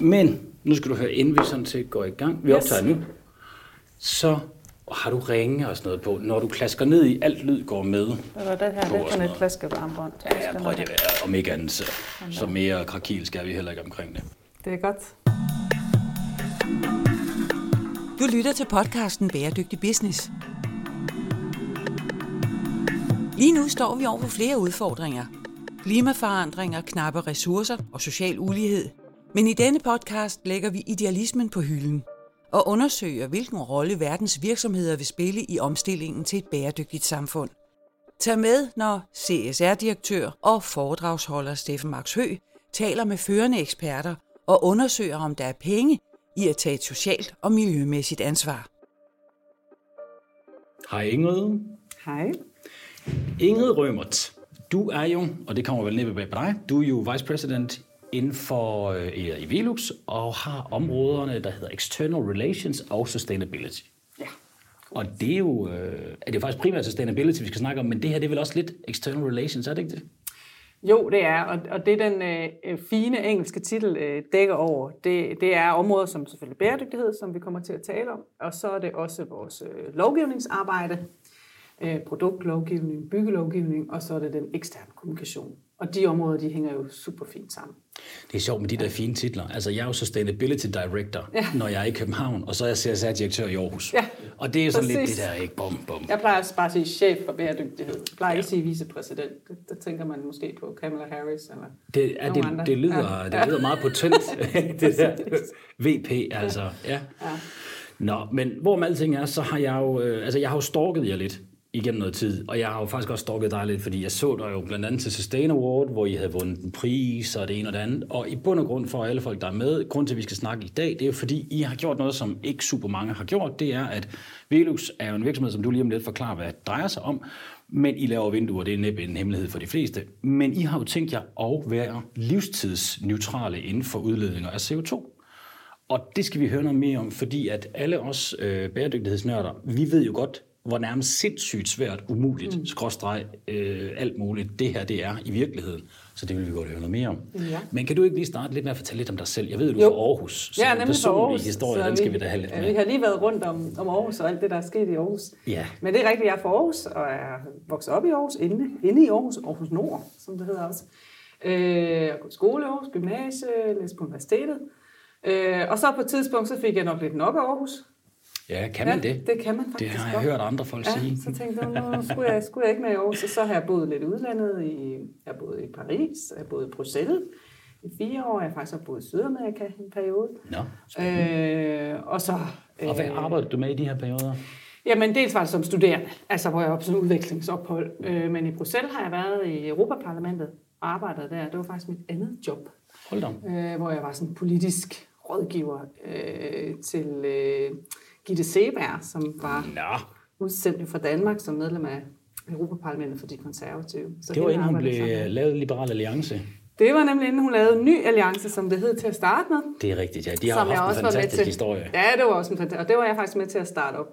Men nu skal du høre, inden vi sådan set går i gang, vi Yes. optager nu, så har du ringe og sådan noget på. Når du klasker ned i, alt lyd går med. Hvad var det her? Det er sådan et flaskevarmbånd. Ja, jeg prøver det være, om ikke andet, så, så mere krakil skal vi heller ikke omkring det. Det er godt. Du lytter til podcasten Bæredygtig Business. Lige nu står vi over for flere udfordringer. Klimaforandringer, knappe ressourcer og social ulighed. Men i denne podcast lægger vi idealismen på hylden og undersøger, hvilken rolle verdens virksomheder vil spille i omstillingen til et bæredygtigt samfund. Tag med, når CSR-direktør og foredragsholder Steffen Max Hø taler med førende eksperter og undersøger, om der er penge i at tage et socialt og miljømæssigt ansvar. Hej Ingrid. Hej. Ingrid Rømert, du er jo, og det kommer vel næppe bag på dig, du er jo vice president inden for øh, i Velux og har områderne, der hedder External Relations og Sustainability. Ja. Og det er jo, øh, er det jo faktisk primært sustainability, vi skal snakke om, men det her det er vel også lidt external relations, er det ikke det? Jo, det er, og, og det den øh, fine engelske titel øh, dækker over, det, det er områder som selvfølgelig bæredygtighed, som vi kommer til at tale om, og så er det også vores øh, lovgivningsarbejde, øh, produktlovgivning, byggelovgivning, og så er det den eksterne kommunikation. Og de områder, de hænger jo super fint sammen. Det er sjovt med de der fine titler. Altså, jeg er jo Sustainability Director, ja. når jeg er i København, og så er jeg CSR-direktør i Aarhus. Ja, og det er jo sådan lidt præcis. det der, ikke? Bum, bum. Jeg plejer også bare at sige chef for bæredygtighed. Jeg plejer ikke at sige vicepræsident. Det, der tænker man måske på Kamala Harris. Eller Det, er, nogle det, andre. det, lyder, Ja. det lyder meget potent, det der VP, altså. Ja. Ja. Nå, men hvorom alting er, så har jeg jo, øh, altså jeg har jo stalket jer lidt igennem noget tid, og jeg har jo faktisk også stalket dig lidt, fordi jeg så dig jo blandt andet til Sustain Award, hvor I havde vundet en pris og det ene og det andet, og i bund og grund for alle folk, der er med, grund til, at vi skal snakke i dag, det er jo fordi, I har gjort noget, som ikke super mange har gjort, det er, at Velux er jo en virksomhed, som du lige om lidt forklarer, hvad det drejer sig om, men I laver vinduer, det er næppe en hemmelighed for de fleste, men I har jo tænkt jer at være livstidsneutrale inden for udledninger af CO2. Og det skal vi høre noget mere om, fordi at alle os øh, bæredygtighedsnørder, vi ved jo godt, hvor nærmest sindssygt svært, umuligt, mm. skråstreg, øh, alt muligt, det her det er i virkeligheden. Så det vil vi godt høre noget mere om. Ja. Men kan du ikke lige starte lidt med at fortælle lidt om dig selv? Jeg ved, du er Jo. fra Aarhus, så Ja, nemlig fra Aarhus. historie, så den skal vi da have lidt ja, med. Vi har lige været rundt om, om Aarhus og alt det, der er sket i Aarhus. Ja. Men det er rigtigt, jeg er fra Aarhus, og er vokset op i Aarhus, inde, inde i Aarhus, Aarhus Nord, som det hedder også. Øh, jeg skole i Aarhus, gymnasie, læst på universitetet. Øh, og så på et tidspunkt, så fik jeg nok lidt nok af Aarhus. Ja, kan man ja, det? Det kan man faktisk Det har jeg godt. hørt andre folk ja, sige. så tænkte jeg, nu skulle jeg, skulle jeg ikke med i Aarhus. Og så har jeg boet lidt udlandet. I, jeg har boet i Paris, jeg har boet i Bruxelles i fire år. Jeg har faktisk boet i Sydamerika en periode. Nå, Øh, og så... og hvad øh, arbejder du med i de her perioder? Jamen, dels var det som studerende, altså hvor jeg var på sådan en udvekslingsophold. Øh, men i Bruxelles har jeg været i Europaparlamentet og arbejdet der. Det var faktisk mit andet job, Hold da. øh, hvor jeg var sådan politisk rådgiver øh, til øh, Gitte Seberg, som var Nå, udsendt fra Danmark som medlem af Europaparlamentet for de konservative. Så det var inden hun blev lavet Liberal Alliance. Det var nemlig inden hun lavede en ny alliance, som det hed til at starte med. Det er rigtigt, ja. De har haft også en fantastisk til. historie. Ja, det var også en fantastisk, og det var jeg faktisk med til at starte op.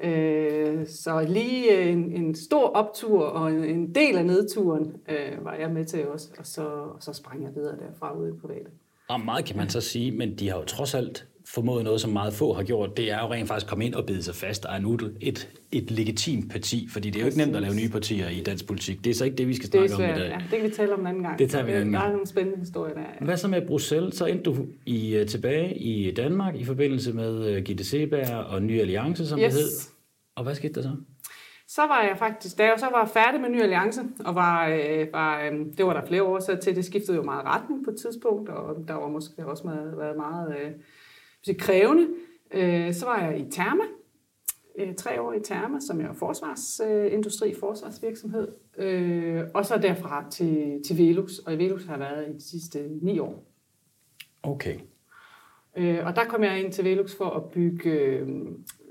Øh, så lige en, en stor optur og en, en del af nedturen øh, var jeg med til også, og så, og så sprang jeg videre derfra ud i private. Og meget kan man så sige, men de har jo trods alt formået noget, som meget få har gjort. Det er jo rent faktisk at komme ind og bide sig fast og er nu et, et legitimt parti, fordi det er jo ikke nemt at lave nye partier i dansk politik. Det er så ikke det, vi skal snakke om i svært, dag. ja, det kan vi tale om en anden gang. Det tager vi en anden Der gang. er nogle spændende historier der. Ja. Hvad så med Bruxelles? Så endte du i, øh, tilbage i Danmark i forbindelse med uh, Gitte Seberg og Ny Alliance, som Yes. det hed. Og hvad skete der så? Så var jeg faktisk, da jeg så var færdig med Ny Alliance, og var, øh, var, øh, det var der flere årsager til, det skiftede jo meget retning på et tidspunkt, og der var måske også meget, været meget øh, sige, krævende. Øh, så var jeg i Therma, øh, tre år i Therma, som er forsvarsindustri, forsvarsvirksomhed, øh, og så derfra til, til Velux, og i Velux har jeg været i de sidste ni år. Okay. Øh, og der kom jeg ind til Velux for at bygge øh,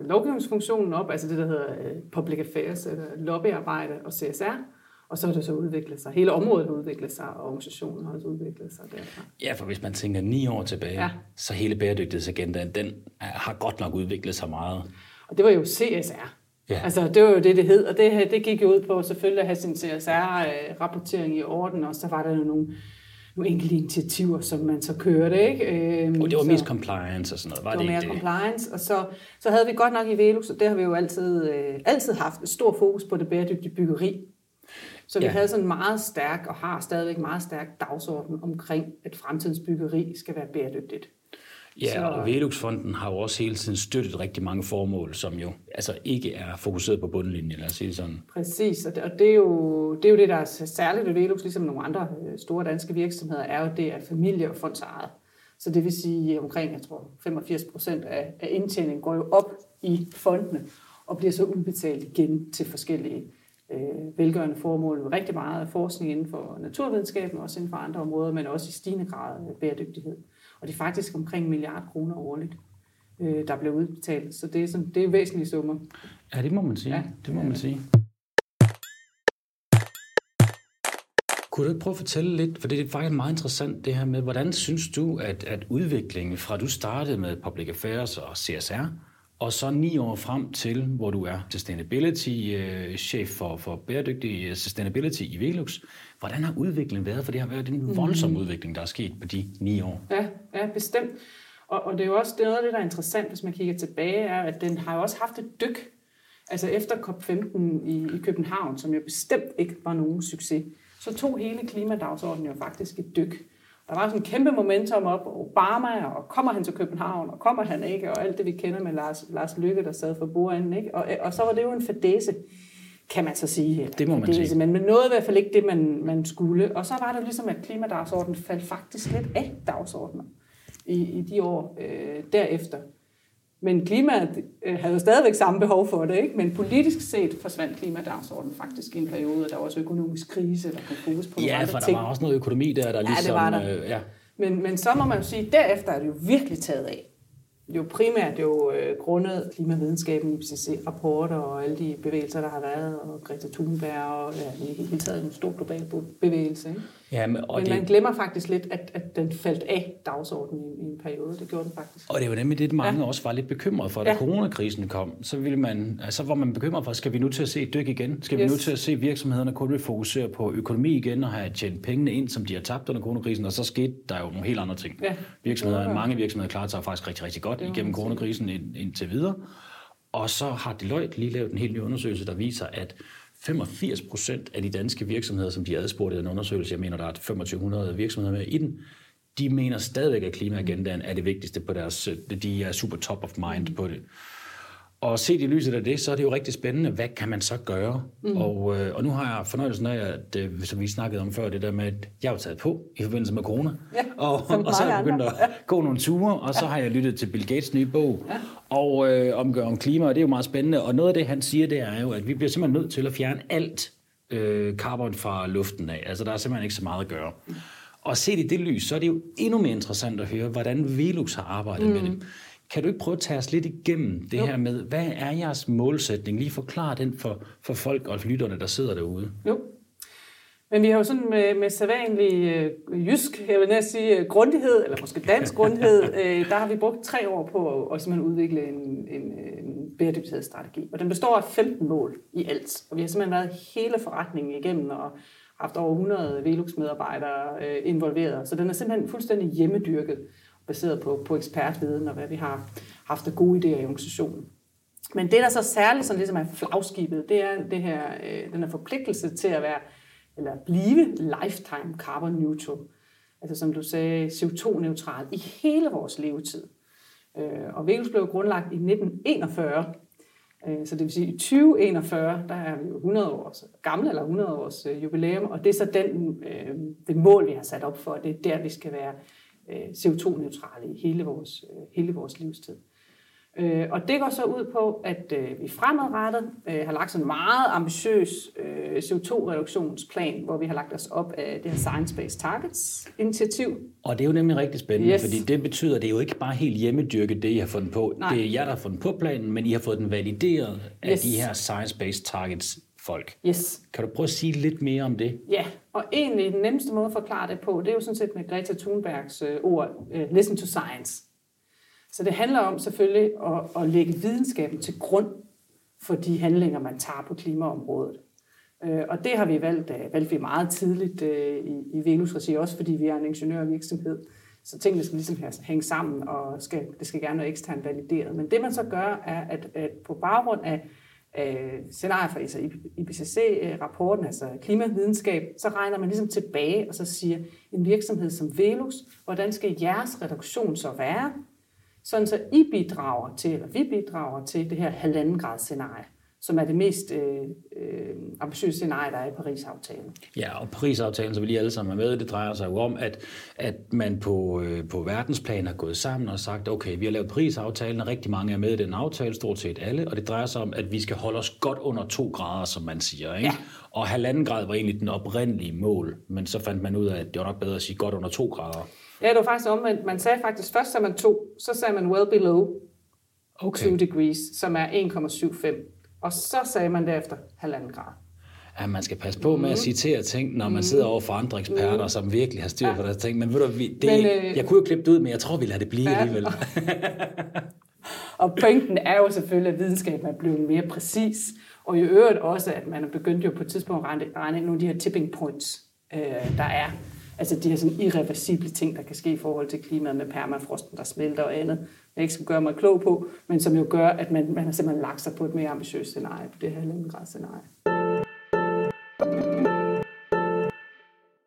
lovgivningsfunktionen op, altså det, der hedder øh, Public Affairs, eller lobbyarbejde og CSR. Og så har det så udviklet sig. Hele området har udviklet sig, og organisationen har også udviklet sig derfra. Ja, for hvis man tænker ni år tilbage, ja. Så hele bæredygtighedsagendaen, den har godt nok udviklet sig meget. Og det var jo CSR. Ja. Altså, det var jo det, det hed, og det, det gik jo ud på selvfølgelig at have sin CSR-rapportering i orden, og så var der jo nogle, nogle enkelte initiativer, som man så kørte. Ikke? Øhm, Og det var så- mest compliance og sådan noget, var det det, var mere det? compliance, og så, så havde vi godt nok i Velux, og det har vi jo altid, øh, altid haft et stor fokus på det bæredygtige byggeri. Så vi Ja. havde sådan en meget stærk, og har stadigvæk meget stærk dagsorden omkring, at fremtidens byggeri skal være bæredygtigt. Ja, Så- og Velux-fonden har jo også hele tiden støttet rigtig mange formål, som jo altså ikke er fokuseret på bundlinjen, lad os sige sådan. Præcis, og det, og det, er, jo, det er jo det, der er særligt ved Velux, ligesom nogle andre øh, store danske virksomheder, er jo det, at familie- og fondsejet. Så det vil sige omkring, jeg tror, 85 procent af, af indtjeningen går jo op i fondene, og bliver så udbetalt igen til forskellige øh, velgørende formål. Rigtig meget forskning inden for naturvidenskaben, også inden for andre områder, men også i stigende grad bæredygtighed. Og det er faktisk omkring en milliard kroner årligt, øh, der bliver udbetalt. Så det er, sådan, det er væsentlige summer. Ja, det må man sige. Ja, Ja. det må man sige. Kunne du ikke prøve at fortælle lidt, for det er faktisk meget interessant det her med, hvordan synes du, at, at udviklingen fra du startede med Public Affairs og CSR, og så ni år frem til, hvor du er sustainability-chef for, for bæredygtig øh, sustainability i Velux, hvordan har udviklingen været? For det har været en voldsom udvikling, der er sket på de ni år. Ja, ja bestemt. Og, og det er jo også det noget af det, der er interessant, hvis man kigger tilbage, er, at den har jo også haft et dyk. Altså efter COP15 i, i København, som jo bestemt ikke var nogen succes, så tog hele klimadagsordenen jo faktisk et dyk. Der var sådan en kæmpe momentum op, Obama, og kommer han til København, og kommer han ikke, og alt det, vi kender med Lars, Lars Lykke, der sad for bordenden, ikke? Og, og så var det jo en fadese, kan man så sige. Det må man fadese, sige. Men, men noget i hvert fald ikke det, man, man skulle. Og så var det ligesom, at klimadagsordenen faldt faktisk lidt af dagsordenen i, i de år øh, derefter. Men klimaet øh, havde jo stadigvæk samme behov for det, ikke? men politisk set forsvandt klimadagsordenen faktisk i en periode, der var også økonomisk krise, der kom fokus på Ja, for der ting. var også noget økonomi der, der det ligesom... var der. Øh, ja. Men, men så må man jo sige, at derefter er det jo virkelig taget af. Jo primært jo øh, grundet klimavidenskaben, IPCC-rapporter og alle de bevægelser, der har været, og Greta Thunberg og ja, i det hele taget en stor global bevægelse. Ikke? Ja, men, og Men det, man glemmer faktisk lidt, at, at den faldt af dagsordenen i, i en periode. Det gjorde den faktisk. Og det var nemlig det, mange ja. også var lidt bekymrede for, da ja. Ja. coronakrisen kom. Så, ville man, altså, var man bekymret for, skal vi nu til at se et dyk igen? Skal yes. vi nu til at se virksomhederne kun vil fokusere på økonomi igen og have tjent pengene ind, som de har tabt under coronakrisen? Og så skete der jo nogle helt andre ting. Ja. Virksomheder, mange virksomheder klarede sig faktisk rigtig, rigtig godt igennem coronakrisen ind, indtil videre. Og så har Deloitte lige lavet en helt ny undersøgelse, der viser, at 85 procent af de danske virksomheder, som de adspurgte i den undersøgelse, jeg mener, der er 2500 virksomheder med i den, de mener stadigvæk, at klimaagendaen er det vigtigste på deres, de er super top of mind på det. Og set i lyset af det, så er det jo rigtig spændende, hvad kan man så gøre? Mm. Og, øh, og nu har jeg fornøjelsen af, at, øh, som vi snakkede om før, det der med, at jeg jo taget på i forbindelse med corona. Ja, og, og så er jeg begyndt andre. at gå nogle ture, og så har jeg lyttet til Bill Gates nye bog og øh, om, om klima, og det er jo meget spændende. Og noget af det, han siger, det er jo, at vi bliver simpelthen nødt til at fjerne alt øh, carbon fra luften af. Altså, der er simpelthen ikke så meget at gøre. Og set i det lys, så er det jo endnu mere interessant at høre, hvordan Velux har arbejdet mm. med det. Kan du ikke prøve at tage os lidt igennem det jo. her med, hvad er jeres målsætning? Lige forklare den for, for folk og lytterne, der sidder derude. Jo. Men vi har jo sådan med, med sædvanlig øh, jysk, jeg vil næsten sige øh, grundighed, eller måske dansk grundighed, øh, der har vi brugt tre år på at, at simpelthen udvikle en, en, en bæredygtighedsstrategi. Og den består af 15 mål i alt. Og vi har simpelthen været hele forretningen igennem og haft over 100 Velux-medarbejdere øh, involveret. Så den er simpelthen fuldstændig hjemmedyrket, baseret på, på ekspertviden og hvad vi har haft af gode idéer i organisationen. Men det, der så særligt sådan ligesom er flagskibet, det er det her, øh, den her forpligtelse til at være, eller blive lifetime carbon neutral. Altså som du sagde, CO2-neutral i hele vores levetid. Øh, og Velux blev grundlagt i 1941, øh, så det vil sige i 2041, der er vi jo 100 år gamle, eller 100 års øh, jubilæum, og det er så den, øh, det mål, vi har sat op for, det er der, vi skal være øh, CO2-neutrale i hele vores, øh, hele vores livstid. Øh, og det går så ud på, at øh, vi fremadrettet øh, har lagt sådan en meget ambitiøs øh, CO2-reduktionsplan, hvor vi har lagt os op af det her Science Based Targets initiativ. Og det er jo nemlig rigtig spændende, yes. Fordi det betyder, at det er jo ikke bare helt hjemmedyrket, det I har fundet på. Nej. Det er jer, der har fundet på planen, men I har fået den valideret af Yes. de her science-based targets folk. Yes. Kan du prøve at sige lidt mere om det? Ja, og egentlig den nemmeste måde at forklare det på, det er jo sådan set med Greta Thunbergs øh, ord, øh, listen to science. Så det handler om selvfølgelig at, at lægge videnskaben til grund for de handlinger, man tager på klimaområdet. Øh, og det har vi valgt, øh, valgt vi meget tidligt øh, i, i Velus regi, også fordi vi er en ingeniørvirksomhed. Så tingene skal ligesom hænge sammen, og skal, det skal gerne være eksternt valideret. Men det man så gør, er, at, at på baggrund af øh, scenarier fra altså IPCC-rapporten, øh, altså klimavidenskab, så regner man ligesom tilbage og så siger, en virksomhed som Velux, hvordan skal jeres reduktion så være, sådan så I bidrager til, eller vi bidrager til det her halvanden grad scenarie som er det mest øh, øh, ambitiøse scenarie, der er i Paris-aftalen. Ja, og Paris-aftalen, så vi lige alle sammen er med, det drejer sig jo om, at, at man på, øh, på verdensplan har gået sammen og sagt, okay, vi har lavet Paris-aftalen, og rigtig mange er med i den aftale, stort set alle, og det drejer sig om, at vi skal holde os godt under to grader, som man siger. Ikke? Ja. Og halvanden grad var egentlig den oprindelige mål, men så fandt man ud af, at det var nok bedre at sige godt under to grader. Ja, det var faktisk omvendt. Man sagde faktisk, først sagde man to, så sagde man well below okay. 2 degrees, som er 1,75 og så sagde man derefter halvanden grad. Ja, man skal passe på med at mm. citere ting, når man sidder over for andre eksperter, mm. som virkelig har styr på ja. deres ting. Men ved du, det, men, øh, jeg kunne jo klippe det ud, men jeg tror, vi lader det blive ja. alligevel. og pointen er jo selvfølgelig, at videnskaben er blevet mere præcis, og i øvrigt også, at man er begyndt jo på et tidspunkt at regne, regne nogle af de her tipping points, øh, der er. Altså de her sådan irreversible ting, der kan ske i forhold til klimaet med permafrosten, der smelter og andet jeg ikke skal gøre mig klog på, men som jo gør, at man, man har simpelthen lagt sig på et mere ambitiøst scenarie, på det her halvandet scenarie.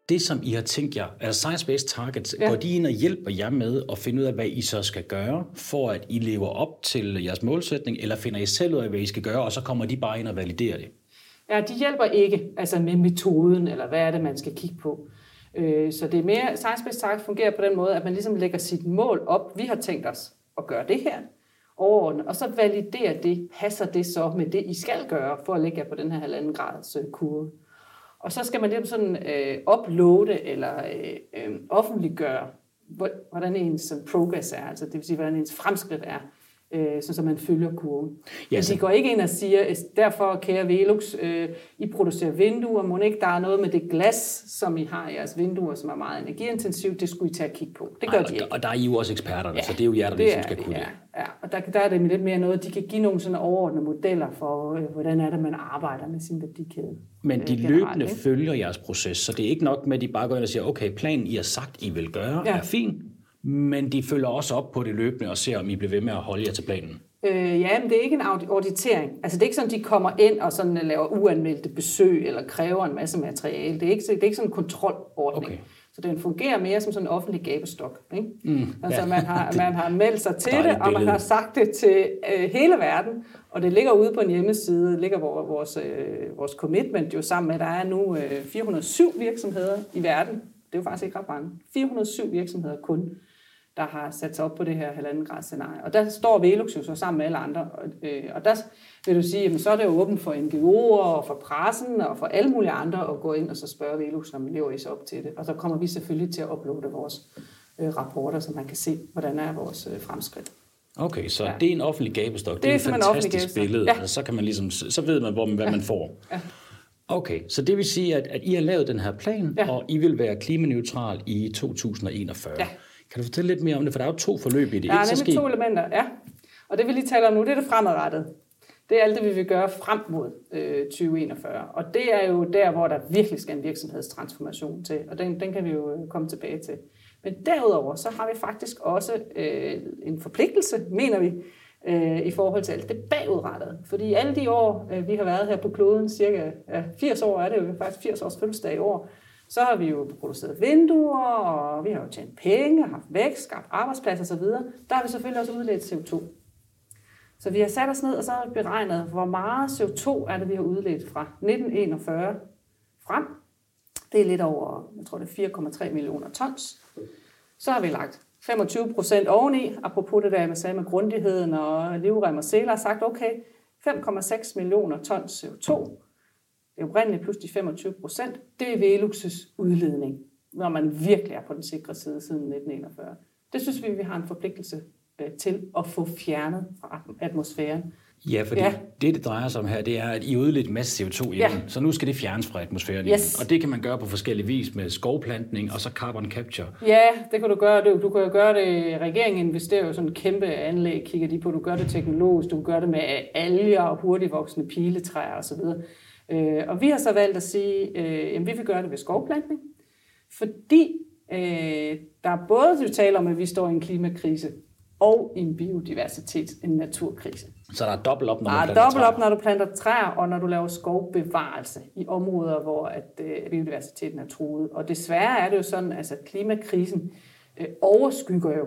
Det, som I har tænkt jer, er Science-Based Targets, ja. går de ind og hjælper jer med at finde ud af, hvad I så skal gøre, for at I lever op til jeres målsætning, eller finder I selv ud af, hvad I skal gøre, og så kommer de bare ind og validerer det? Ja, de hjælper ikke altså med metoden, eller hvad er det, man skal kigge på. Øh, så det er mere, Science-Based target fungerer på den måde, at man ligesom lægger sit mål op. Vi har tænkt os at gøre det her overordnet, og så validerer det, passer det så med det, I skal gøre, for at lægge jer på den her halvanden grads øh, kurve. Og så skal man ligesom sådan øh, uploade eller øh, øh, offentliggøre, hvordan ens øh, progress er, altså det vil sige, hvordan ens fremskridt er øh, så, så man følger kurven. Ja, Men de går ikke ind og siger, derfor kære Velux, øh, I producerer vinduer, må ikke der er noget med det glas, som I har i jeres vinduer, som er meget energiintensivt, det skulle I tage at kigge på. Det gør Ej, de ikke. Og der er I jo også eksperterne, ja, så det er jo jer, der ligesom skal kunne ja, det. Ja, og der, der er det lidt mere noget, de kan give nogle sådan overordnede modeller for, øh, hvordan er det, man arbejder med sin værdikæde. Men de øh, løbende ikke? følger jeres proces, så det er ikke nok med, at de bare går ind og siger, okay, planen I har sagt, I vil gøre, ja. er fin, men de følger også op på det løbende og ser, om I bliver ved med at holde jer til planen. Øh, ja, men det er ikke en auditering. Altså det er ikke sådan, de kommer ind og sådan laver uanmeldte besøg eller kræver en masse materiale. Det er ikke, det er ikke sådan en kontrolordning. Okay. Så den fungerer mere som sådan en offentlig gabestok. Ikke? Mm, altså ja. man, har, man har meldt sig til det, og man har sagt det til øh, hele verden, og det ligger ude på en hjemmeside, ligger vores, øh, vores commitment jo sammen med, der er nu øh, 407 virksomheder i verden. Det er jo faktisk ikke ret mange. 407 virksomheder kun der har sat sig op på det her halvanden grad scenarie. Og der står Velux jo så sammen med alle andre. Og, øh, og der vil du sige, at så er det jo åbent for NGO'er og for pressen og for alle mulige andre at gå ind og så spørge Velux, om lever I så op til det. Og så kommer vi selvfølgelig til at uploade vores øh, rapporter, så man kan se, hvordan er vores øh, fremskridt. Okay, så ja. det er en offentlig gabestok. Det, det er, et fantastisk billede. Ja. Altså, så, kan man ligesom, så ved man, hvor, hvad ja. man får. Ja. Okay, så det vil sige, at, at I har lavet den her plan, ja. og I vil være klimaneutral i 2041. Ja. Kan du fortælle lidt mere om det? For der er jo to forløb i det. Der er nemlig to elementer, ja. Og det vi lige taler om nu, det er det fremadrettet. Det er alt det, vi vil gøre frem mod øh, 2041. Og det er jo der, hvor der virkelig skal en virksomhedstransformation til. Og den, den kan vi jo øh, komme tilbage til. Men derudover, så har vi faktisk også øh, en forpligtelse, mener vi, øh, i forhold til alt det bagudrettede. Fordi alle de år, øh, vi har været her på kloden, cirka ja, 80 år er det jo, faktisk 80 års fødselsdag i år, så har vi jo produceret vinduer, og vi har jo tjent penge, haft vækst, skabt arbejdspladser osv. Der har vi selvfølgelig også udledt CO2. Så vi har sat os ned og så har vi beregnet, hvor meget CO2 er det, vi har udledt fra 1941 frem. Det er lidt over, jeg tror det er 4,3 millioner tons. Så har vi lagt 25 procent oveni, apropos det der, jeg sagde med grundigheden og livrem og seler, har sagt, okay, 5,6 millioner tons CO2 det oprindelige plus de 25 procent, det er Veluxes udledning, når man virkelig er på den sikre side siden 1941. Det synes vi, vi har en forpligtelse øh, til at få fjernet fra atmosfæren. Ja, fordi ja. det, det drejer sig om her, det er, at I udledt en masse CO2 igen, ja. så nu skal det fjernes fra atmosfæren yes. Og det kan man gøre på forskellige vis med skovplantning og så carbon capture. Ja, det kan du gøre. Du, du kan gøre det, regeringen investerer jo sådan en kæmpe anlæg, kigger de på, du gør det teknologisk, du gør det med alger og hurtigt voksende piletræer osv. Øh, og vi har så valgt at sige, øh, at vi vil gøre det ved skovplantning, fordi øh, der er både, du taler om, at vi står i en klimakrise, og en biodiversitet, en naturkrise. Så der er dobbelt op, når der man planter dobbelt op, når du planter træer, og når du laver skovbevarelse i områder, hvor at, øh, biodiversiteten er truet. Og desværre er det jo sådan, at altså, klimakrisen øh, overskygger jo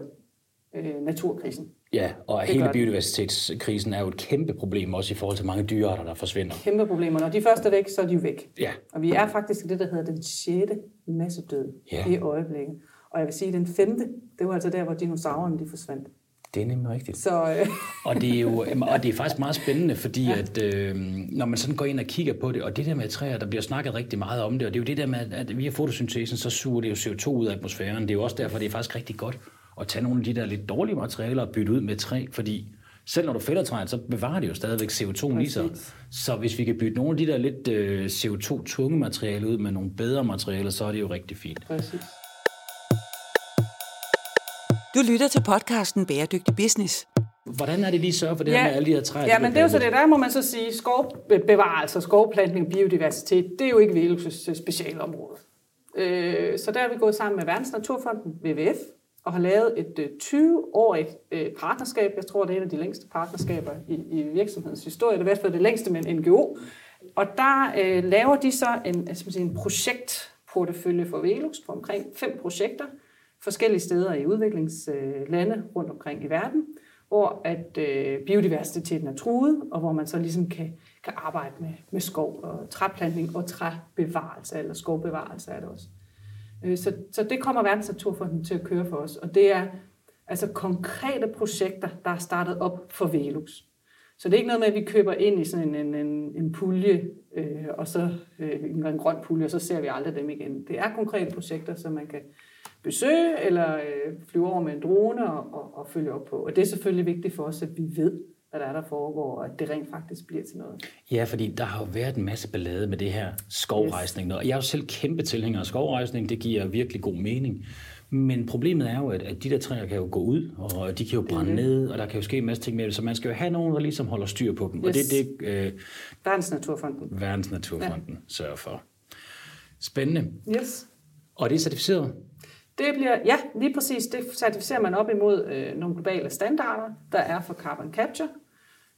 øh, naturkrisen. Ja, og det hele biodiversitetskrisen er jo et kæmpe problem, også i forhold til mange dyrearter, der forsvinder. Kæmpe problemer. Når de første er væk, så er de jo væk. Ja. Og vi er faktisk i det, der hedder den sjette massedød ja. i øjeblikket. Og jeg vil sige, at den femte, det var altså der, hvor dinosaurerne de forsvandt. Det er nemlig rigtigt. Så, øh. og, det er jo, og det er faktisk meget spændende, fordi ja. at, øh, når man sådan går ind og kigger på det, og det der med træer, der bliver snakket rigtig meget om det, og det er jo det der med, at via fotosyntesen, så suger det jo CO2 ud af atmosfæren. Det er jo også derfor, det er faktisk rigtig godt at tage nogle af de der lidt dårlige materialer og bytte ud med træ, fordi selv når du fælder træet, så bevarer det jo stadigvæk CO2 i sig. Så hvis vi kan bytte nogle af de der lidt øh, CO2-tunge materialer ud med nogle bedre materialer, så er det jo rigtig fint. Præcis. Du lytter til podcasten Bæredygtig Business. Hvordan er det lige sørge for det ja, her med alle de her træer? Ja, men det er jo så det, der må man så sige, skovbevarelse, skovplantning og biodiversitet, det er jo ikke Velux' specialområde. Øh, så der er vi gået sammen med Verdens Naturfonden, WWF, og har lavet et 20-årigt øh, øh, partnerskab. Jeg tror, det er et af de længste partnerskaber i, i virksomhedens historie. Det er i hvert fald det længste med en NGO. Og der øh, laver de så en, altså en projektportefølje for Velux på omkring fem projekter, forskellige steder i udviklingslande rundt omkring i verden, hvor at øh, biodiversiteten er truet, og hvor man så ligesom kan, kan arbejde med, med skov og træplantning og træbevarelse, eller skovbevarelse er det også. Øh, så, så det kommer Verdens Naturfonden til at køre for os, og det er altså konkrete projekter, der er startet op for Velux. Så det er ikke noget med, at vi køber ind i sådan en, en, en, en pulje, øh, og så øh, en grøn pulje, og så ser vi aldrig dem igen. Det er konkrete projekter, som man kan besøge eller øh, flyve over med en drone og, og, og følge op på. Og det er selvfølgelig vigtigt for os, at vi ved, hvad der er, der foregår, og at det rent faktisk bliver til noget. Ja, fordi der har jo været en masse ballade med det her skovrejsning. Yes. Jeg er jo selv kæmpe tilhænger af skovrejsning, det giver virkelig god mening. Men problemet er jo, at, at de der træer kan jo gå ud, og de kan jo brænde mm. ned, og der kan jo ske en masse ting med det, så man skal jo have nogen, der ligesom holder styr på dem. Yes. Og det er det... Øh, Verdens Naturfonden. Verdens Naturfonden ja. sørger for. Spændende. Yes. Og det er certificeret? Det bliver, ja, lige præcis. Det certificerer man op imod øh, nogle globale standarder, der er for carbon capture.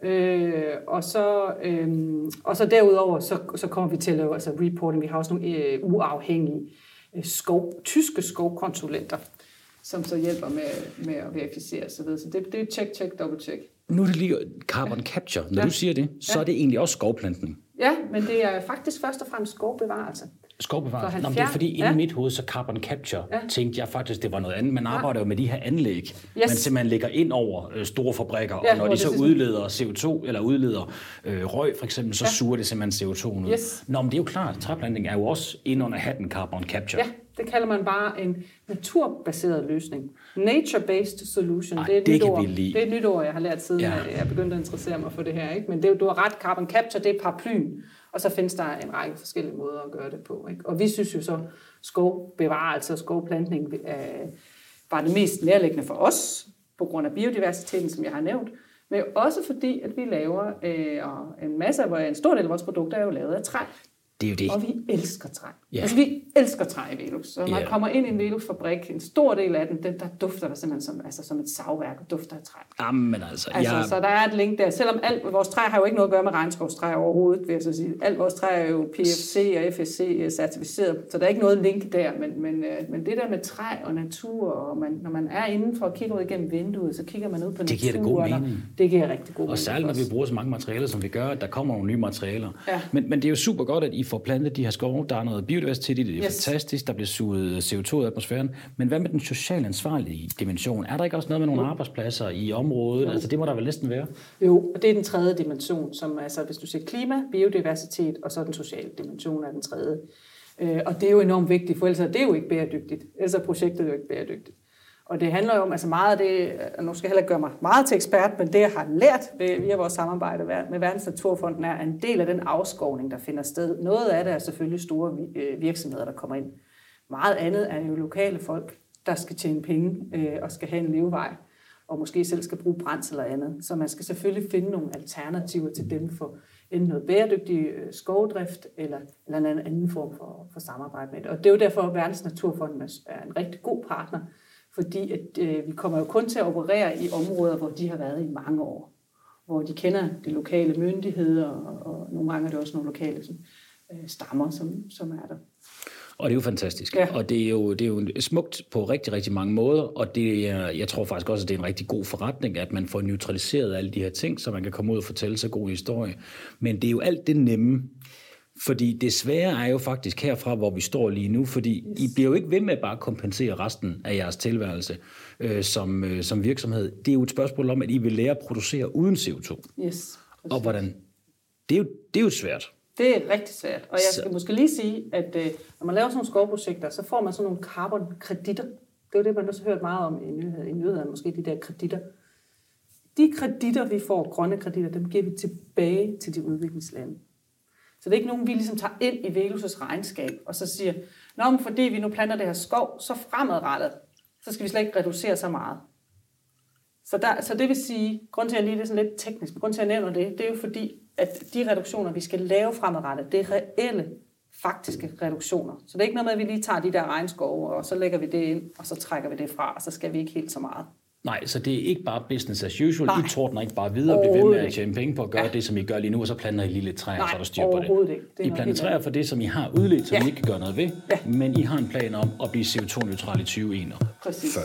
Øh, og, så, øh, og så derudover, så, så kommer vi til at lave altså reporting. Vi har også nogle øh, uafhængige øh, skov, tyske skovkonsulenter, som så hjælper med, med at verificere osv. Så, så det, det er check, check, double check. Nu er det lige carbon capture. Når ja. du siger det, så ja. er det egentlig også skovplantning. Ja, men det er faktisk først og fremmest skovbevarelse. Skovbevarelse? Nå, det er fordi, ja. i mit hoved, så carbon capture, ja. tænkte jeg faktisk, det var noget andet. Man arbejder jo med de her anlæg, yes. man simpelthen lægger ind over øh, store fabrikker, ja, og når de så udleder CO2, eller udleder øh, røg for eksempel, så ja. suger det simpelthen CO2 ud. Yes. Nå, men det er jo klart, træplantning er jo også ind under hatten carbon capture. Ja, det kalder man bare en naturbaseret løsning. Nature-based solution, Ej, det er et det nyt ord. Det er et nyt ord, jeg har lært siden, ja. jeg begyndte at interessere mig for det her. Ikke? Men det, du har ret, carbon capture, det er paraplyen. Og så findes der en række forskellige måder at gøre det på. Ikke? Og vi synes jo så, skovbevarelse og skovplantning øh, var det mest nærliggende for os, på grund af biodiversiteten, som jeg har nævnt, men også fordi, at vi laver øh, en masse, hvor en stor del af vores produkter er jo lavet af træ. Det er jo det. Og vi elsker træ. Ja. Altså, vi elsker træ i Velux. Så når man kommer ind i en Velux-fabrik, en stor del af den, den der dufter der simpelthen som, altså, som et savværk og dufter af træ. Jamen altså. altså jeg... Så der er et link der. Selvom alt, vores træ har jo ikke noget at gøre med regnskovstræ overhovedet, vil jeg så sige. Alt vores træ er jo PFC og FSC certificeret, så der er ikke noget link der. Men, men, øh, men det der med træ og natur, og man, når man er indenfor og kigger ud igennem vinduet, så kigger man ud på naturen. Det giver det god mening. Det giver rigtig god mening. Og særligt, når vi bruger så mange materialer, som vi gør, at der kommer nogle nye materialer. Ja. Men, men det er jo super godt, at I får plantet de her skove. Der er noget biodiversitet i det. Det er yes. fantastisk. Der bliver suget CO2 i atmosfæren. Men hvad med den socialt ansvarlige dimension? Er der ikke også noget med nogle arbejdspladser i området? Jo. Altså, det må der vel næsten være? Jo, og det er den tredje dimension, som altså, hvis du ser klima, biodiversitet, og så den sociale dimension er den tredje. Øh, og det er jo enormt vigtigt, for ellers er det jo ikke bæredygtigt. Ellers er projektet jo ikke bæredygtigt. Og det handler jo om, altså meget af det, og nu skal jeg heller ikke gøre mig meget til ekspert, men det jeg har lært via vores samarbejde med Verdens Naturfonden er en del af den afskovning, der finder sted. Noget af det er selvfølgelig store øh, virksomheder, der kommer ind. Meget andet er jo lokale folk, der skal tjene penge øh, og skal have en levevej. og måske selv skal bruge brændsel eller andet. Så man skal selvfølgelig finde nogle alternativer til dem for enten noget bæredygtig øh, skovdrift eller, eller en anden form for, for samarbejde med det. Og det er jo derfor, at Verdens Naturfond er en rigtig god partner, fordi at, øh, vi kommer jo kun til at operere i områder, hvor de har været i mange år. Hvor de kender de lokale myndigheder, og, og nogle gange er det også nogle lokale som, øh, stammer, som, som er der. Og det er jo fantastisk. Ja. Og det er jo, det er jo smukt på rigtig, rigtig mange måder, og det er, jeg tror faktisk også, at det er en rigtig god forretning, at man får neutraliseret alle de her ting, så man kan komme ud og fortælle sig god historie. Men det er jo alt det nemme, fordi det svære er jo faktisk herfra, hvor vi står lige nu, fordi yes. I bliver jo ikke ved med bare at kompensere resten af jeres tilværelse øh, som, øh, som virksomhed. Det er jo et spørgsmål om, at I vil lære at producere uden CO2. Yes. Og hvordan? Det er, jo, det er jo svært. Det er rigtig svært. Og jeg skal så. måske lige sige, at øh, når man laver sådan nogle skovprojekter, så får man sådan nogle carbon-kreditter. Det er jo det, man også har hørt meget om i nyhederne, i nyhederne måske de der kreditter. De kreditter, vi får, grønne kreditter, dem giver vi tilbage til de udviklingslande. Så det er ikke nogen, vi ligesom tager ind i Velus' regnskab, og så siger, Nå, men fordi vi nu planter det her skov, så fremadrettet, så skal vi slet ikke reducere så meget. Så, der, så det vil sige, grund til at jeg lige det er sådan lidt teknisk, grund til at jeg nævner det, det er jo fordi, at de reduktioner, vi skal lave fremadrettet, det er reelle, faktiske reduktioner. Så det er ikke noget med, at vi lige tager de der regnskove, og så lægger vi det ind, og så trækker vi det fra, og så skal vi ikke helt så meget. Nej, så det er ikke bare business as usual. Nej. I tordner ikke bare videre og bliver ved med at tjene penge på at gøre ja. det, som I gør lige nu, og så planter I lige lidt træer, Nej, så der styr på det. Ikke. det I planter træer for det, som I har udledt, som ja. I ikke kan gøre noget ved, ja. men I har en plan om at blive CO2-neutral i 2041. Præcis.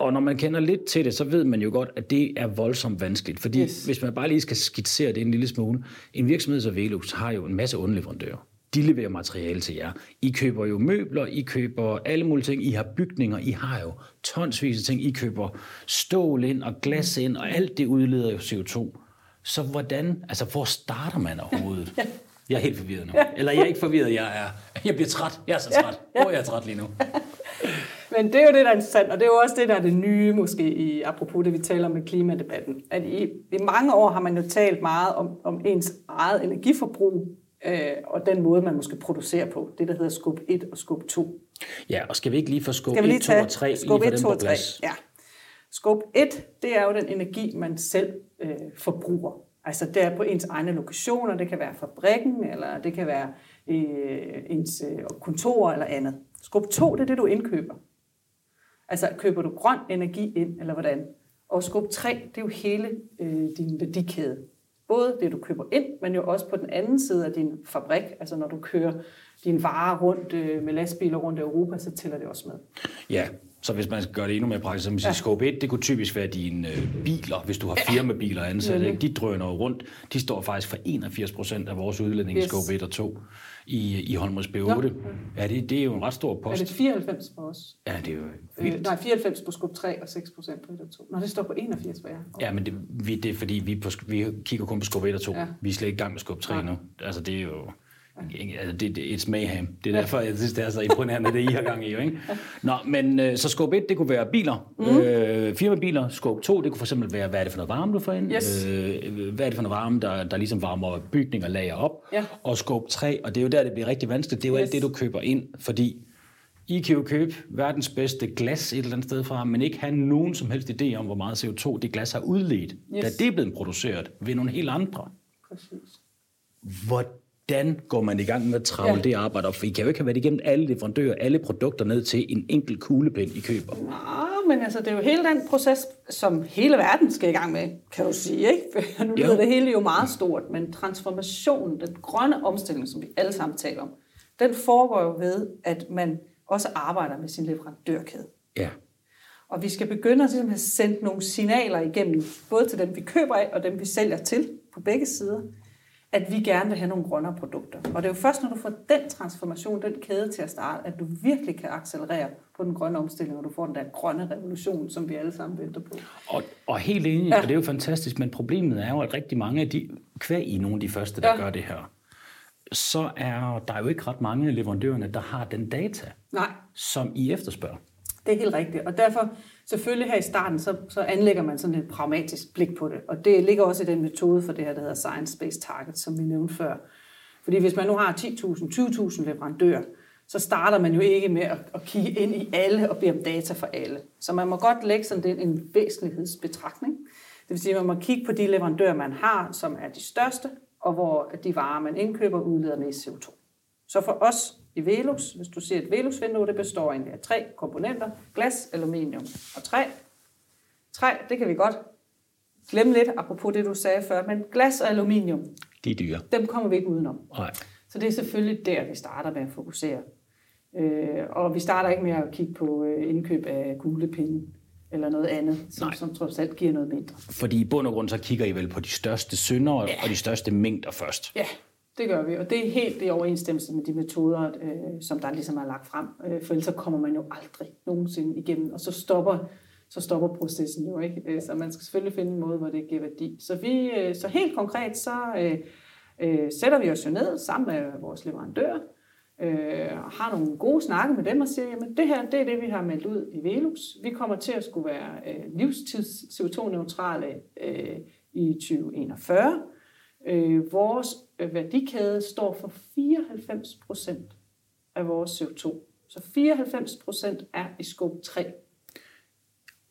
Og når man kender lidt til det, så ved man jo godt, at det er voldsomt vanskeligt. Fordi yes. hvis man bare lige skal skitsere det en lille smule, en virksomhed som Velux har jo en masse underleverandører. De leverer materiale til jer. I køber jo møbler, I køber alle mulige ting. I har bygninger, I har jo tonsvis af ting. I køber stål ind og glas ind, og alt det udleder jo CO2. Så hvordan, altså hvor starter man overhovedet? Jeg er helt forvirret nu. Eller jeg er ikke forvirret, jeg er, jeg bliver træt. Jeg er så træt. Hvor er jeg træt lige nu? Men det er jo det, der er interessant, og det er jo også det, der er det nye, måske, i, apropos det, vi taler om med klimadebatten. At i, i mange år har man jo talt meget om, om ens eget energiforbrug, øh, og den måde, man måske producerer på. Det, der hedder skub 1 og skub 2. Ja, og skal vi ikke lige få skub 1, 2 og 3 skub lige 1, 2 og 3, ja. Skub 1, det er jo den energi, man selv øh, forbruger. Altså det er på ens egne lokationer, det kan være fabrikken, eller det kan være øh, ens øh, kontor eller andet. Skub 2, det er det, du indkøber. Altså køber du grøn energi ind, eller hvordan? Og skub 3, det er jo hele øh, din værdikæde. Både det, du køber ind, men jo også på den anden side af din fabrik. Altså når du kører dine varer rundt øh, med lastbiler rundt i Europa, så tæller det også med. Ja, så hvis man skal gøre det endnu mere praktisk, så man siger, skub 1, det kunne typisk være dine øh, biler, hvis du har firmabiler ansat. Ja. De drøner jo rundt. De står faktisk for 81 procent af vores udledning yes. i skub 1 og 2 i, i Holmers B8. Ja, ja det, det er jo en ret stor post. Er det 94 på os? Ja, det er jo øh, vildt. Øh, nej, 94 på skub 3 og 6 procent på 1 og 2. Nå, det står på 81 hvad Okay. Ja, men det, vi, det er fordi, vi, på, vi kigger kun på skub 1 og 2. Ja. Vi er slet ikke i gang med skub 3 ja. nu. Altså, det er jo... Altså, det, det, it's mayhem. Det er derfor, jeg synes, det er så imponerende, det I har gang i. Jo, ikke? Nå, men øh, så skub 1, det kunne være biler. Mm. Øh, firmabiler. Skub 2, det kunne for eksempel være, hvad er det for noget varme, du får ind? Yes. Øh, hvad er det for noget varme, der, der ligesom varmer bygninger lager op? Ja. Og skub 3, og det er jo der, det bliver rigtig vanskeligt, det er jo yes. alt det, du køber ind, fordi I kan jo købe verdens bedste glas et eller andet sted fra, men ikke have nogen som helst idé om, hvor meget CO2 det glas har udledt, yes. da det er blevet produceret ved nogle helt andre. Præcis. Hvor hvordan går man i gang med at travle ja. det arbejde op? For I kan jo ikke have været igennem alle leverandører, alle produkter ned til en enkelt kuglepen, I køber. Nå, men altså, det er jo hele den proces, som hele verden skal i gang med, kan du sige. Ikke? For nu lyder det hele jo meget stort, men transformationen, den grønne omstilling, som vi alle sammen taler om, den foregår jo ved, at man også arbejder med sin leverandørkæde. Ja. Og vi skal begynde at have sendt nogle signaler igennem, både til dem, vi køber af, og dem, vi sælger til, på begge sider, at vi gerne vil have nogle grønnere produkter. Og det er jo først, når du får den transformation, den kæde til at starte, at du virkelig kan accelerere på den grønne omstilling, og du får den der grønne revolution, som vi alle sammen venter på. Og, og helt enig, ja. og det er jo fantastisk, men problemet er jo, at rigtig mange af de, kvæg i nogle af de første, der ja. gør det her, så er der jo ikke ret mange af leverandørerne, der har den data, Nej. som I efterspørger. Det er helt rigtigt, og derfor selvfølgelig her i starten, så, så anlægger man sådan et pragmatisk blik på det. Og det ligger også i den metode for det her, der hedder Science-Based Target, som vi nævnte før. Fordi hvis man nu har 10.000, 20.000 leverandører, så starter man jo ikke med at, at kigge ind i alle og bede om data for alle. Så man må godt lægge sådan en væsentlighedsbetragtning. Det vil sige, at man må kigge på de leverandører, man har, som er de største, og hvor de varer, man indkøber, udleder mest CO2. Så for os i Velux, hvis du ser et Velux-vindue, det består egentlig af tre komponenter, glas, aluminium og træ. Træ, det kan vi godt glemme lidt, apropos det du sagde før, men glas og aluminium, de er dyre. Dem kommer vi ikke udenom. Nej. Så det er selvfølgelig der, vi starter med at fokusere. Øh, og vi starter ikke med at kigge på øh, indkøb af kuglepinde eller noget andet, som, som trods alt giver noget mindre. Fordi i bund og grund, så kigger I vel på de største synder ja. og de største mængder først. Ja, det gør vi, og det er helt i overensstemmelse med de metoder, øh, som der ligesom er lagt frem. Øh, for ellers så kommer man jo aldrig nogensinde igennem, og så stopper, så stopper processen jo ikke. Øh, så man skal selvfølgelig finde en måde, hvor det giver værdi. Så, vi, øh, så helt konkret, så øh, øh, sætter vi os jo ned sammen med vores leverandører, øh, har nogle gode snakke med dem og siger, jamen det her, det er det, vi har meldt ud i Velux. Vi kommer til at skulle være øh, livstids CO2-neutrale øh, i 2041. Øh, vores øh, værdikæde står for 94 procent af vores CO2. Så 94 procent er i skub 3.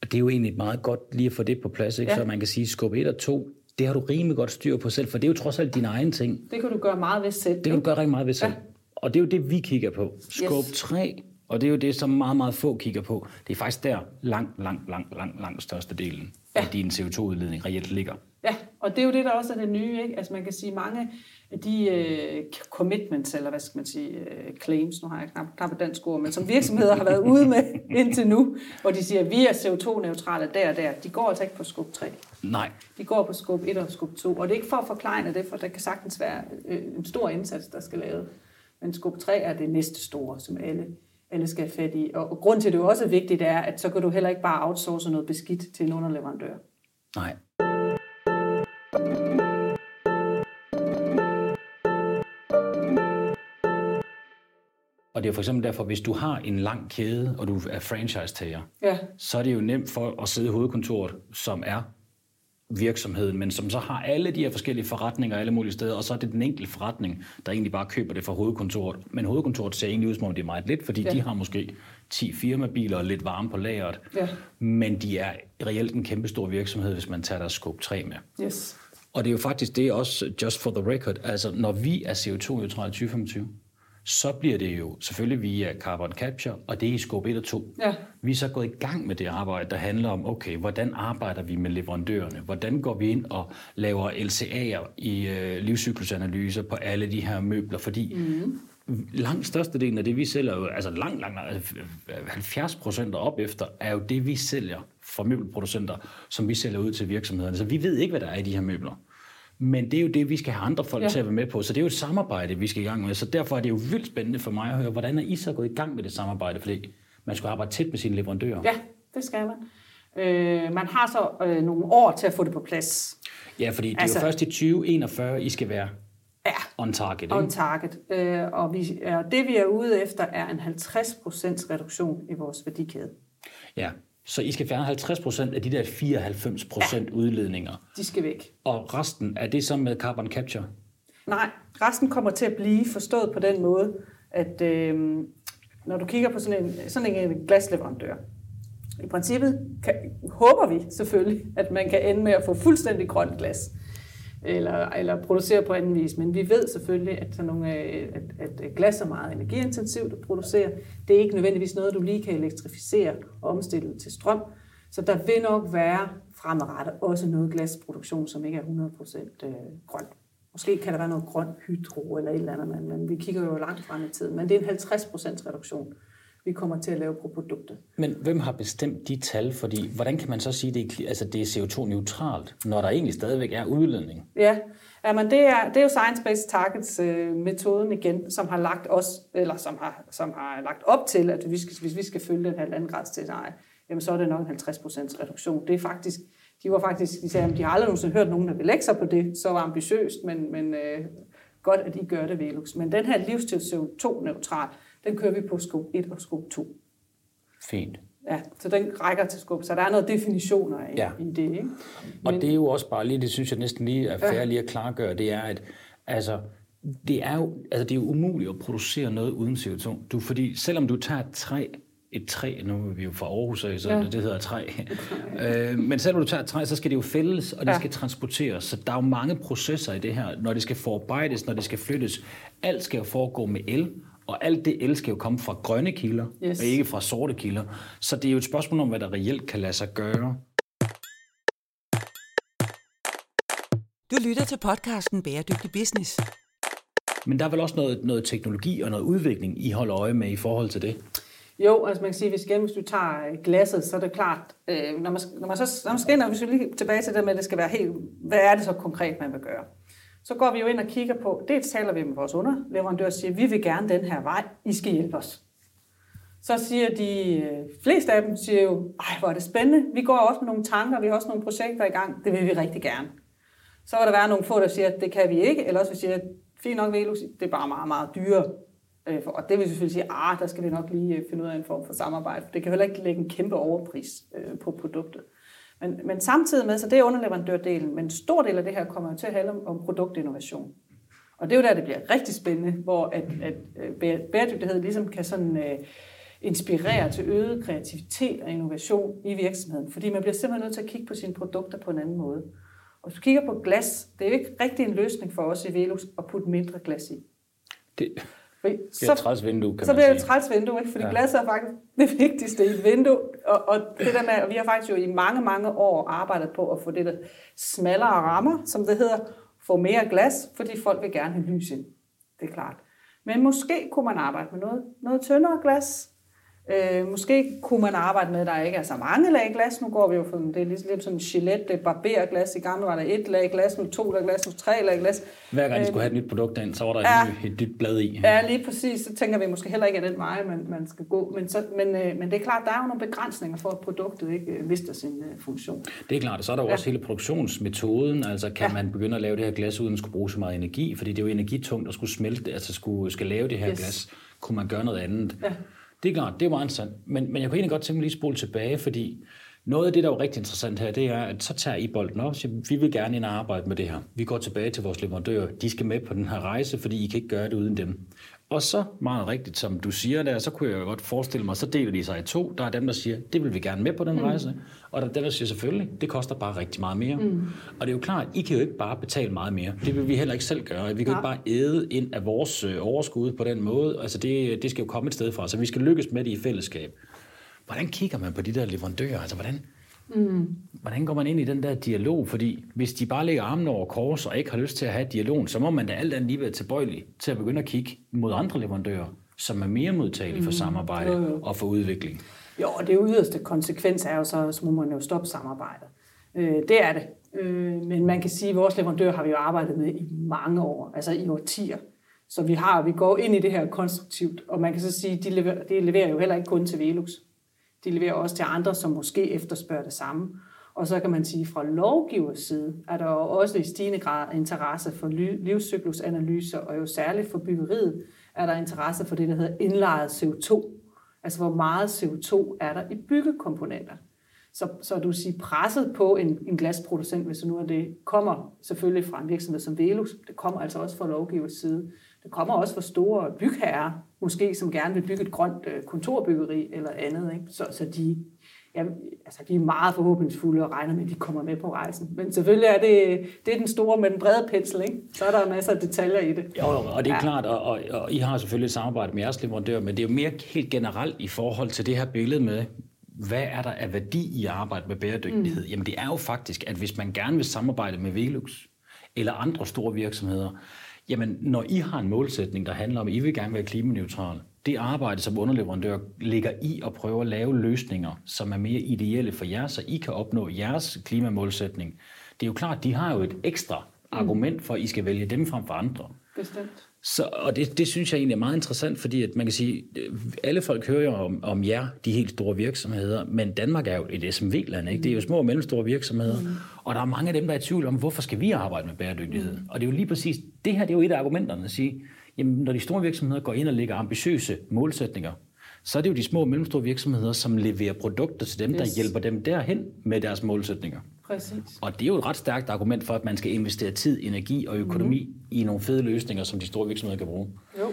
Og det er jo egentlig meget godt lige at få det på plads, ikke? Ja. så man kan sige, skub 1 og 2, det har du rimelig godt styr på selv, for det er jo trods alt din egen ting. Det kan du gøre meget ved selv. Det kan du gøre rigtig meget ved selv. Ja. Og det er jo det, vi kigger på. Skub yes. 3, og det er jo det, som meget, meget få kigger på. Det er faktisk der langt, langt, langt, langt, langt største delen ja. af din CO2-udledning reelt ligger. Ja, og det er jo det, der også er det nye. Ikke? Altså man kan sige, mange af de uh, commitments, eller hvad skal man sige, uh, claims, nu har jeg knap, knap et dansk ord, men som virksomheder har været ude med indtil nu, hvor de siger, at vi er CO2-neutrale der og der, de går altså ikke på skub 3. Nej. De går på skub 1 og skub 2, og det er ikke for at forklare det, for der kan sagtens være uh, en stor indsats, der skal laves. Men skub 3 er det næste store, som alle, alle skal have fat i. Og, og grund til, at det også er vigtigt, er, at så kan du heller ikke bare outsource noget beskidt til en underleverandør. Nej. Og det er for eksempel derfor, hvis du har en lang kæde, og du er franchise-tager, ja. så er det jo nemt for at sidde i hovedkontoret, som er virksomheden, men som så har alle de her forskellige forretninger alle mulige steder, og så er det den enkelte forretning, der egentlig bare køber det fra hovedkontoret. Men hovedkontoret ser egentlig ud, som om det er meget lidt, fordi ja. de har måske 10 firmabiler og lidt varme på lageret, ja. men de er reelt en kæmpe stor virksomhed, hvis man tager deres skub 3 med. Yes. Og det er jo faktisk det også, just for the record, altså når vi er CO2-neutrale 2025, så bliver det jo selvfølgelig via carbon capture, og det er i skub 1 og 2. Ja. Vi er så gået i gang med det arbejde, der handler om, okay, hvordan arbejder vi med leverandørerne? Hvordan går vi ind og laver LCA'er i øh, livscyklusanalyser på alle de her møbler? Fordi mm. langt størstedelen af det, vi sælger, altså langt, langt, 70 procent op efter, er jo det, vi sælger fra møbelproducenter, som vi sælger ud til virksomhederne. Så vi ved ikke, hvad der er i de her møbler. Men det er jo det, vi skal have andre folk ja. til at være med på. Så det er jo et samarbejde, vi skal i gang med. Så derfor er det jo vildt spændende for mig at høre, hvordan er I så gået i gang med det samarbejde? Fordi man skal arbejde tæt med sine leverandører. Ja, det skal man. Øh, man har så øh, nogle år til at få det på plads. Ja, fordi det altså, er jo altså- først i 2041, I skal være ja, on target. Ikke? On target. Øh, og vi, er, det vi er ude efter er en 50% reduktion i vores værdikæde. Ja, så I skal fjerne 50 procent af de der 94 procent ja, udledninger. De skal væk. Og resten, er det så med carbon capture? Nej, resten kommer til at blive forstået på den måde, at øh, når du kigger på sådan en, sådan en glasleverandør, i princippet kan, håber vi selvfølgelig, at man kan ende med at få fuldstændig grønt glas eller, eller producere på anden vis. Men vi ved selvfølgelig, at, sådan nogle, øh, at, at glas er meget energiintensivt at producere. Det er ikke nødvendigvis noget, du lige kan elektrificere og omstille til strøm. Så der vil nok være fremadrettet også noget glasproduktion, som ikke er 100% øh, grøn. Måske kan der være noget grøn hydro eller et eller andet, men, men vi kigger jo langt frem i tiden. Men det er en 50% reduktion vi kommer til at lave på produktet. Men hvem har bestemt de tal? Fordi hvordan kan man så sige, at det altså det er CO2-neutralt, når der egentlig stadigvæk er udledning? Ja, Jamen, det, er, det er jo Science-Based Targets-metoden øh, igen, som har lagt os, eller som har, som har lagt op til, at vi skal, hvis vi skal følge den her landgrads scenarie, jamen så er det nok en 50% reduktion. Det er faktisk, de var faktisk, de sagde, at de har aldrig nogensinde hørt nogen, der vil lægge sig på det, så var ambitiøst, men, men øh, godt, at de gør det, Velux. Men den her livsstil CO2-neutral, den kører vi på skub 1 og skub 2. Fint. Ja, så den rækker til skub, så der er noget definitioner i, ja. i det. Ikke? Men, og det er jo også bare lige, det synes jeg næsten lige er ja. lige at klargøre, det er, at altså, det er jo, altså det er jo umuligt at producere noget uden CO2. Du, fordi selvom du tager et træ, et træ, nu er vi jo fra Aarhus, så ja. det hedder træ. øh, men selvom du tager et træ, så skal det jo fældes, og det ja. skal transporteres. Så der er jo mange processer i det her, når det skal forarbejdes, når det skal flyttes. Alt skal jo foregå med el, og alt det el skal jo komme fra grønne kilder, yes. og ikke fra sorte kilder. Så det er jo et spørgsmål om, hvad der reelt kan lade sig gøre. Du lytter til podcasten Bæredygtig Business. Men der er vel også noget, noget teknologi og noget udvikling, I holder øje med i forhold til det? Jo, altså man kan sige, hvis, igen, hvis du tager glasset, så er det klart, øh, når, man, når man så når man skal ind, og hvis vi lige tilbage til det med, at det skal være helt, hvad er det så konkret, man vil gøre? Så går vi jo ind og kigger på, det taler vi med vores underleverandør og siger, vi vil gerne den her vej, I skal hjælpe os. Så siger de øh, fleste af dem, siger jo, ej hvor er det spændende, vi går også med nogle tanker, vi har også nogle projekter i gang, det vil vi rigtig gerne. Så vil der være nogle få, der siger, at det kan vi ikke, eller også vil sige, at fint nok Velux, det er bare meget, meget dyre. Øh, og det vil selvfølgelig sige, at ah, der skal vi nok lige øh, finde ud af en form for samarbejde. For det kan heller ikke lægge en kæmpe overpris på produktet. Men, men samtidig med, så det er underleverandørdelen, men en stor del af det her kommer jo til at handle om produktinnovation. Og det er jo der, det bliver rigtig spændende, hvor at, at øh, bæredygtighed ligesom kan sådan, uh, inspirere til øget kreativitet og innovation i virksomheden. Fordi man bliver simpelthen nødt til at kigge på sine produkter på en anden måde. Og hvis du kigger på glas, det er jo ikke rigtig en løsning for os i Velux at putte mindre glas i. Det, fordi det er et træls vindue, kan så bliver det et træls vindue, ikke? fordi ja. glas er faktisk det vigtigste i et vindue. Og, og, det der med, og vi har faktisk jo i mange, mange år arbejdet på at få det der smallere rammer, som det hedder, få mere glas, fordi folk vil gerne have lys ind. Det er klart. Men måske kunne man arbejde med noget, noget tyndere glas, Øh, måske kunne man arbejde med, at der ikke er så mange lag glas. Nu går vi jo for, det er lidt sådan en gilet, det barberglas. I gamle var der et lag glas, nu to lag glas, nu tre lag glas. Hver gang de skulle have et nyt produkt ind, så var der ja, et, et nyt blad i. Ja, lige præcis. Så tænker vi måske heller ikke, at den vej, man, man skal gå. Men, så, men, øh, men det er klart, der er jo nogle begrænsninger for, at produktet ikke øh, mister sin øh, funktion. Det er klart, og så er der jo ja. også hele produktionsmetoden. Altså kan ja. man begynde at lave det her glas, uden at skulle bruge så meget energi? Fordi det er jo energitungt at skulle smelte, altså skulle, skal lave det her yes. glas. Kunne man gøre noget andet? Ja. Det er klart, det var en interessant. Men, men jeg kunne egentlig godt tænke mig lige at spole tilbage, fordi noget af det, der er jo rigtig interessant her, det er, at så tager I bolden op og siger, vi vil gerne ind og arbejde med det her. Vi går tilbage til vores leverandører. De skal med på den her rejse, fordi I kan ikke gøre det uden dem. Og så meget rigtigt, som du siger der, så kunne jeg jo godt forestille mig, så deler de sig i to. Der er dem, der siger, det vil vi gerne med på den mm. rejse. Og der er dem, der siger selvfølgelig, det koster bare rigtig meget mere. Mm. Og det er jo klart, I kan jo ikke bare betale meget mere. Det vil vi heller ikke selv gøre. Vi kan jo ikke bare æde ind af vores øh, overskud på den måde. Altså det, det skal jo komme et sted fra, så vi skal lykkes med det i fællesskab. Hvordan kigger man på de der leverandører? Altså hvordan, Mm. Hvordan går man ind i den der dialog? Fordi hvis de bare lægger armen over kors og ikke har lyst til at have dialogen, så må man da alt andet lige være tilbøjelig til at begynde at kigge mod andre leverandører, som er mere modtagelige for mm. samarbejde mm. og for udvikling. Jo, og det yderste konsekvens er jo så, så må man jo stoppe samarbejdet. Øh, det er det. Øh, men man kan sige, at vores leverandør har vi jo arbejdet med i mange år, altså i årtier. Så vi har, vi går ind i det her konstruktivt, og man kan så sige, at de leverer, de leverer jo heller ikke kun til Velux. De leverer også til andre, som måske efterspørger det samme. Og så kan man sige, at fra lovgivers side er der også i stigende grad interesse for livscyklusanalyser, og jo særligt for byggeriet er der interesse for det, der hedder indlejet CO2. Altså hvor meget CO2 er der i byggekomponenter. Så, så du siger presset på en, en glasproducent, hvis nu er det, kommer selvfølgelig fra en virksomhed som Velux, det kommer altså også fra lovgivers side. Det kommer også fra store bygherrer, måske som gerne vil bygge et grønt øh, kontorbyggeri eller andet. Ikke? Så, så de, ja, altså de er meget forhåbningsfulde og regner med, at de kommer med på rejsen. Men selvfølgelig er det, det er den store med den brede pensel. Ikke? Så er der masser af detaljer i det. Jo, og det er ja. klart, og, og, og I har selvfølgelig et samarbejde med jeres leverandør, men det er jo mere helt generelt i forhold til det her billede med, hvad er der af værdi i at arbejde med bæredygtighed? Mm. Jamen det er jo faktisk, at hvis man gerne vil samarbejde med Velux eller andre store virksomheder, Jamen, når I har en målsætning, der handler om, at I vil gerne være klimaneutral, det arbejde, som underleverandør ligger i at prøve at lave løsninger, som er mere ideelle for jer, så I kan opnå jeres klimamålsætning. Det er jo klart, de har jo et ekstra argument for, at I skal vælge dem frem for andre. Bestemt. Så, og det, det synes jeg egentlig er meget interessant, fordi at man kan sige, alle folk hører jo om, om jer, de helt store virksomheder, men Danmark er jo et SMV-land, ikke? det er jo små og mellemstore virksomheder, mm. og der er mange af dem, der er i tvivl om, hvorfor skal vi arbejde med bæredygtighed? Mm. Og det er jo lige præcis, det her det er jo et af argumenterne at sige, jamen når de store virksomheder går ind og lægger ambitiøse målsætninger, så er det jo de små og mellemstore virksomheder, som leverer produkter til dem, yes. der hjælper dem derhen med deres målsætninger. Præcis. Og det er jo et ret stærkt argument for, at man skal investere tid, energi og økonomi mm. i nogle fede løsninger, som de store virksomheder kan bruge. Jo.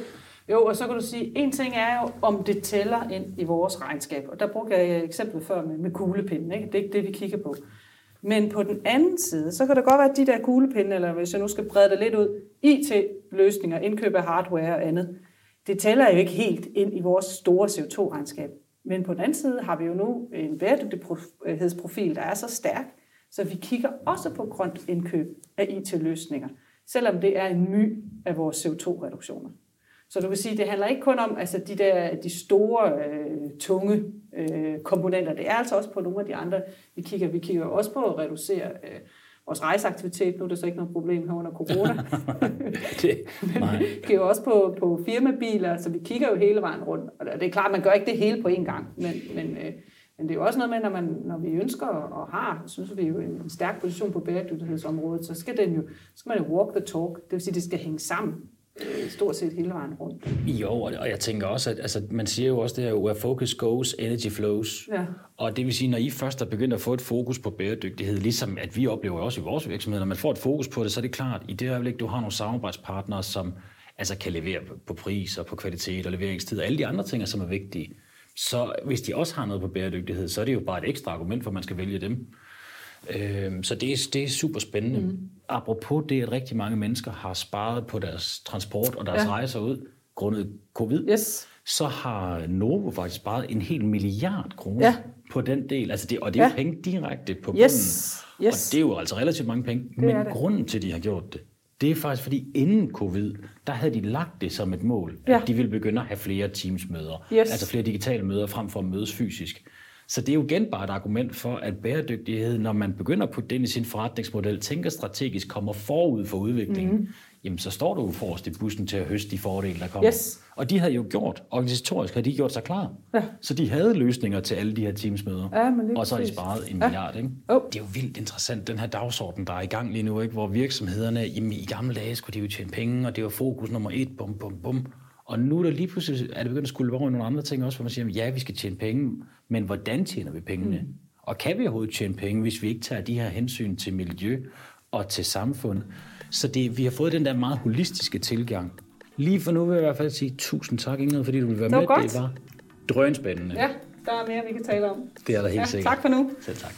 Jo, og så kan du sige, en ting er jo, om det tæller ind i vores regnskab. Og der brugte jeg et eksempel før med, med kuglepinden. Ikke? Det er ikke det, vi kigger på. Men på den anden side, så kan det godt være, at de der kuglepinde, eller hvis jeg nu skal brede det lidt ud, IT-løsninger, indkøb af hardware og andet, det tæller jo ikke helt ind i vores store CO2-regnskab. Men på den anden side har vi jo nu en bæredygtighedsprofil, der er så stærk, så vi kigger også på grønt indkøb af IT-løsninger, selvom det er en my af vores CO2-reduktioner. Så du vil sige, det handler ikke kun om altså de der de store, øh, tunge øh, komponenter. Det er altså også på nogle af de andre, vi kigger. Vi kigger også på at reducere øh, vores rejseaktivitet. Nu er det så ikke noget problem her under corona. det, nej. vi kigger også på, på firmabiler, så vi kigger jo hele vejen rundt. Og det er klart, man gør ikke det hele på én gang, men, men, øh, men det er jo også noget med, når, man, når vi ønsker og har, synes vi jo en stærk position på bæredygtighedsområdet, så skal, den jo, så skal man jo walk the talk. Det vil sige, at det skal hænge sammen stort set hele vejen rundt. Jo, og jeg tænker også, at altså, man siger jo også det her, where focus goes, energy flows. Ja. Og det vil sige, når I først er begyndt at få et fokus på bæredygtighed, ligesom at vi oplever også i vores virksomhed, når man får et fokus på det, så er det klart, i det øjeblik, du har nogle samarbejdspartnere, som altså kan levere på pris og på kvalitet og leveringstid og alle de andre ting, som er vigtige, så hvis de også har noget på bæredygtighed, så er det jo bare et ekstra argument for, at man skal vælge dem. Øh, så det er, det er super spændende. Mm. Apropos det, at rigtig mange mennesker har sparet på deres transport og deres ja. rejser ud grundet covid, yes. så har Novo faktisk sparet en hel milliard kroner ja. på den del. Altså det, og det er ja. penge direkte på bunden. Yes. Yes. Og det er jo altså relativt mange penge. Det Men grunden til, at de har gjort det, det er faktisk fordi inden covid, der havde de lagt det som et mål, ja. at de ville begynde at have flere teamsmøder, yes. altså flere digitale møder frem for at mødes fysisk. Så det er jo igen bare et argument for, at bæredygtighed, når man begynder at putte det ind i sin forretningsmodel, tænker strategisk, kommer forud for udviklingen, mm. Jamen så står du forrest i bussen til at høste de fordele, der kommer. Yes. Og de havde jo gjort, organisatorisk havde de gjort sig klar. Ja. Så de havde løsninger til alle de her teamsmøder. Ja, og så har de sparet en milliard. Ikke? Oh. Det er jo vildt interessant, den her dagsorden, der er i gang lige nu, ikke? hvor virksomhederne, jamen, i gamle dage skulle de jo tjene penge, og det var fokus nummer et, bum, bum, bum. Og nu er der lige pludselig, er det begyndt at skulle over nogle andre ting også, hvor man siger, ja, vi skal tjene penge, men hvordan tjener vi pengene? Mm. Og kan vi overhovedet tjene penge, hvis vi ikke tager de her hensyn til miljø og til samfund? Så det, vi har fået den der meget holistiske tilgang. Lige for nu vil jeg i hvert fald sige tusind tak, Ingrid, fordi du vil være det med. Godt. Det var drønspændende. Ja, der er mere, vi kan tale om. Det er der helt ja, sikkert. Tak for nu. Selv tak.